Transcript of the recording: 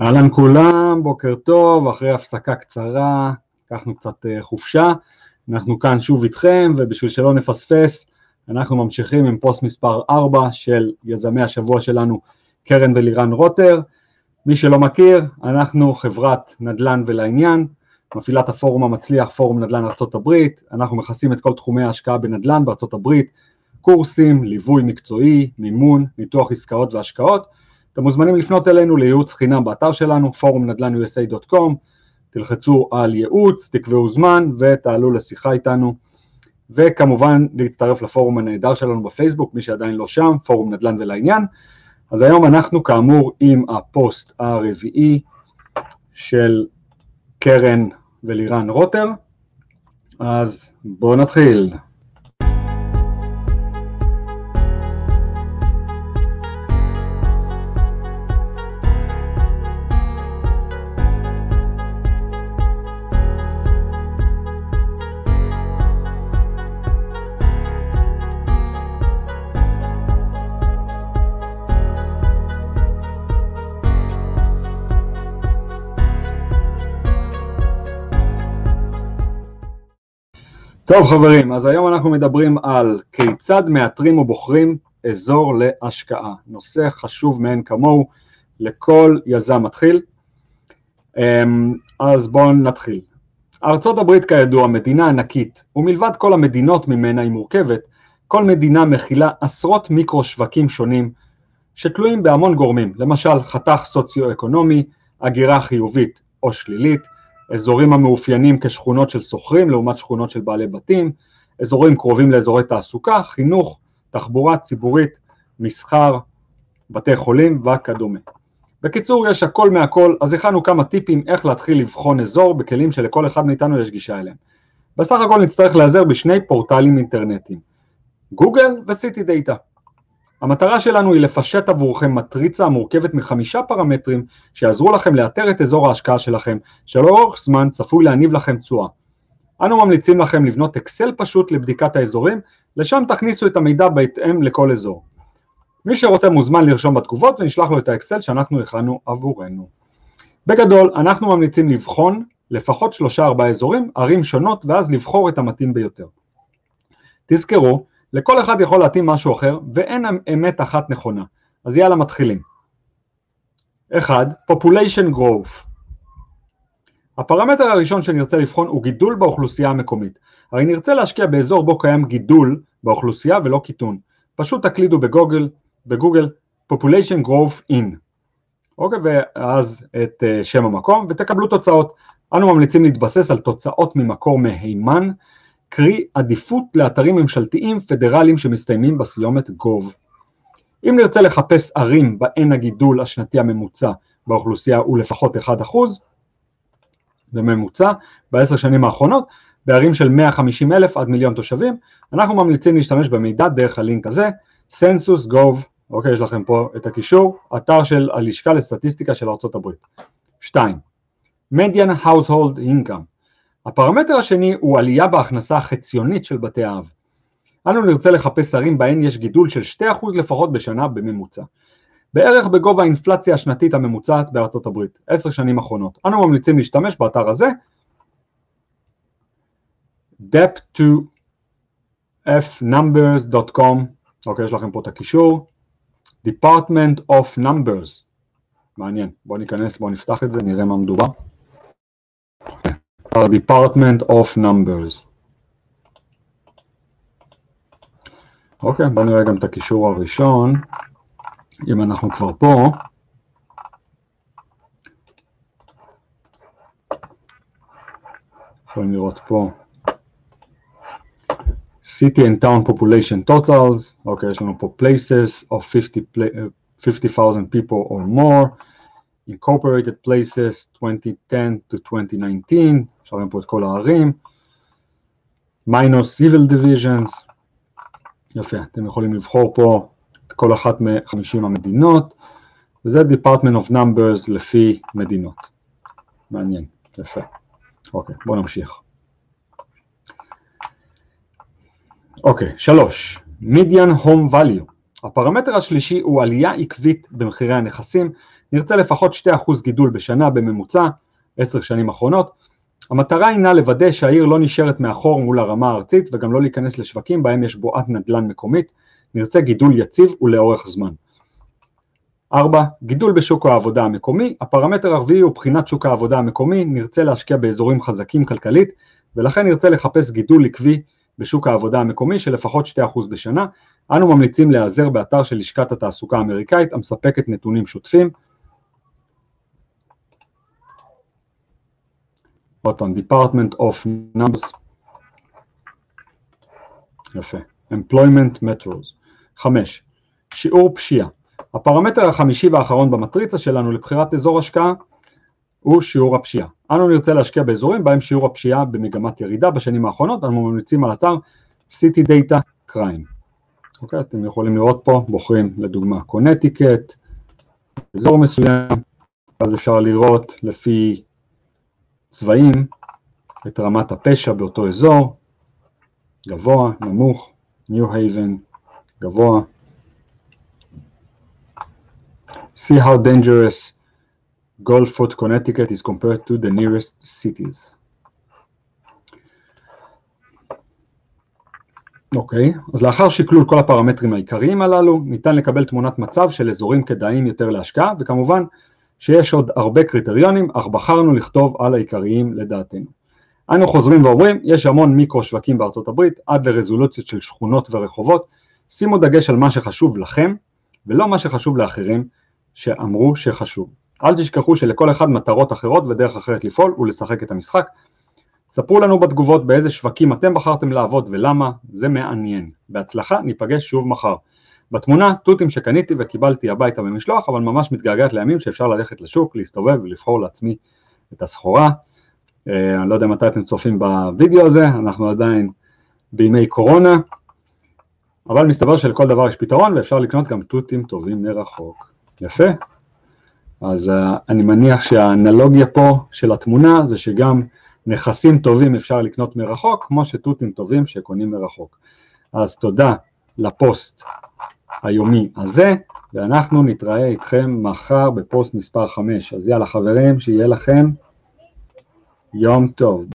אהלן כולם, בוקר טוב, אחרי הפסקה קצרה, לקחנו קצת אה, חופשה, אנחנו כאן שוב איתכם, ובשביל שלא נפספס, אנחנו ממשיכים עם פוסט מספר 4 של יזמי השבוע שלנו, קרן ולירן רוטר. מי שלא מכיר, אנחנו חברת נדל"ן ולעניין, מפעילת הפורום המצליח, פורום נדל"ן ארה"ב, אנחנו מכסים את כל תחומי ההשקעה בנדל"ן בארה"ב, קורסים, ליווי מקצועי, מימון, ניתוח עסקאות והשקעות, אתם מוזמנים לפנות אלינו לייעוץ חינם באתר שלנו, פורום נדל"ן USA.com, תלחצו על ייעוץ, תקבעו זמן ותעלו לשיחה איתנו, וכמובן להצטרף לפורום הנהדר שלנו בפייסבוק, מי שעדיין לא שם, פורום נדל"ן ולעניין. אז היום אנחנו כאמור עם הפוסט הרביעי של קרן ולירן רוטר, אז בואו נתחיל. טוב חברים, אז היום אנחנו מדברים על כיצד מאתרים ובוחרים אזור להשקעה, נושא חשוב מאין כמוהו לכל יזם מתחיל. אמ, אז בואו נתחיל. ארצות הברית כידוע מדינה ענקית, ומלבד כל המדינות ממנה היא מורכבת, כל מדינה מכילה עשרות מיקרו שווקים שונים שתלויים בהמון גורמים, למשל חתך סוציו-אקונומי, הגירה חיובית או שלילית, אזורים המאופיינים כשכונות של שוכרים לעומת שכונות של בעלי בתים, אזורים קרובים לאזורי תעסוקה, חינוך, תחבורה ציבורית, מסחר, בתי חולים וכדומה. בקיצור, יש הכל מהכל, אז הכנו כמה טיפים איך להתחיל לבחון אזור בכלים שלכל אחד מאיתנו יש גישה אליהם. בסך הכל נצטרך להיעזר בשני פורטלים אינטרנטיים, גוגל וסיטי דאטה. המטרה שלנו היא לפשט עבורכם מטריצה המורכבת מחמישה פרמטרים שיעזרו לכם לאתר את אזור ההשקעה שלכם, שלאורך זמן צפוי להניב לכם תשואה. אנו ממליצים לכם לבנות אקסל פשוט לבדיקת האזורים, לשם תכניסו את המידע בהתאם לכל אזור. מי שרוצה מוזמן לרשום בתגובות ונשלח לו את האקסל שאנחנו הכנו עבורנו. בגדול, אנחנו ממליצים לבחון לפחות שלושה ארבעה אזורים, ערים שונות, ואז לבחור את המתאים ביותר. תזכרו לכל אחד יכול להתאים משהו אחר, ואין אמת אחת נכונה. אז יאללה מתחילים. 1. Population Growth הפרמטר הראשון שנרצה לבחון הוא גידול באוכלוסייה המקומית. הרי נרצה להשקיע באזור בו קיים גידול באוכלוסייה ולא קיטון. פשוט תקלידו בגוגל, בגוגל Population Growth in. אוקיי, ואז את uh, שם המקום ותקבלו תוצאות. אנו ממליצים להתבסס על תוצאות ממקור מהימן קרי עדיפות לאתרים ממשלתיים פדרליים שמסתיימים בסיומת gov. אם נרצה לחפש ערים בהן הגידול השנתי הממוצע באוכלוסייה הוא לפחות 1%, זה ממוצע, בעשר שנים האחרונות, בערים של 150 אלף עד מיליון תושבים, אנחנו ממליצים להשתמש במידע דרך הלינק הזה, Census Gov, אוקיי, יש לכם פה את הקישור, אתר של הלשכה לסטטיסטיקה של ארה"ב. 2. Median Household Income הפרמטר השני הוא עלייה בהכנסה החציונית של בתי האב. אנו נרצה לחפש ערים בהן יש גידול של 2% לפחות בשנה בממוצע. בערך בגובה האינפלציה השנתית הממוצעת בארצות הברית, עשר שנים אחרונות. אנו ממליצים להשתמש באתר הזה, dep2fnumbers.com, אוקיי, יש לכם פה את הקישור, Department of Numbers, מעניין, בואו ניכנס, בואו נפתח את זה, נראה מה מדובר. Department of Numbers. אוקיי, בואו נראה גם את הקישור הראשון, אם אנחנו כבר פה. יכולים לראות פה. City and Town Population Totals, אוקיי, יש לנו פה Places of 50,000 people or more, Incorporated Places 2010 to 2019, אפשר לראות פה את כל הערים, מיינוס Civil Divisions, יפה, אתם יכולים לבחור פה את כל אחת מ-50 המדינות, וזה Department of Numbers לפי מדינות. מעניין, יפה. אוקיי, בואו נמשיך. אוקיי, שלוש, Median Home Value. הפרמטר השלישי הוא עלייה עקבית במחירי הנכסים, נרצה לפחות 2% גידול בשנה בממוצע, 10 שנים אחרונות. המטרה הינה לוודא שהעיר לא נשארת מאחור מול הרמה הארצית וגם לא להיכנס לשווקים בהם יש בועת נדל"ן מקומית, נרצה גידול יציב ולאורך זמן. 4. גידול בשוק העבודה המקומי, הפרמטר הרביעי הוא בחינת שוק העבודה המקומי, נרצה להשקיע באזורים חזקים כלכלית ולכן נרצה לחפש גידול עקבי בשוק העבודה המקומי של לפחות 2% בשנה. אנו ממליצים להיעזר באתר של לשכת התעסוקה האמריקאית המספקת נתונים שוטפים. עוד פעם, Department of Numbers. יפה. Employment Metros. 5. שיעור פשיעה. הפרמטר החמישי והאחרון במטריצה שלנו לבחירת אזור השקעה הוא שיעור הפשיעה. אנו נרצה להשקיע באזורים בהם שיעור הפשיעה במגמת ירידה בשנים האחרונות, אנו ממליצים על אתר City Data Crime. אוקיי, אתם יכולים לראות פה, בוחרים לדוגמה קונטיקט, אזור מסוים, אז אפשר לראות לפי צבעים את רמת הפשע באותו אזור, גבוה, נמוך, ניו הייבן, גבוה. See how dangerous Guilford, Connecticut is compared to the nearest cities. אוקיי, okay. אז לאחר שקלול כל הפרמטרים העיקריים הללו, ניתן לקבל תמונת מצב של אזורים כדאיים יותר להשקעה, וכמובן שיש עוד הרבה קריטריונים, אך בחרנו לכתוב על העיקריים לדעתנו. אנו חוזרים ואומרים, יש המון מיקרו שווקים בארצות הברית, עד לרזולוציות של שכונות ורחובות, שימו דגש על מה שחשוב לכם, ולא מה שחשוב לאחרים שאמרו שחשוב. אל תשכחו שלכל אחד מטרות אחרות ודרך אחרת לפעול ולשחק את המשחק. ספרו לנו בתגובות באיזה שווקים אתם בחרתם לעבוד ולמה, זה מעניין. בהצלחה, ניפגש שוב מחר. בתמונה, תותים שקניתי וקיבלתי הביתה במשלוח, אבל ממש מתגעגעת לימים שאפשר ללכת לשוק, להסתובב ולבחור לעצמי את הסחורה. אה, אני לא יודע מתי אתם צופים בווידאו הזה, אנחנו עדיין בימי קורונה, אבל מסתבר שלכל דבר יש פתרון ואפשר לקנות גם תותים טובים מרחוק. יפה. אז uh, אני מניח שהאנלוגיה פה של התמונה זה שגם נכסים טובים אפשר לקנות מרחוק, כמו שתותים טובים שקונים מרחוק. אז תודה לפוסט היומי הזה, ואנחנו נתראה איתכם מחר בפוסט מספר 5. אז יאללה חברים, שיהיה לכם יום טוב.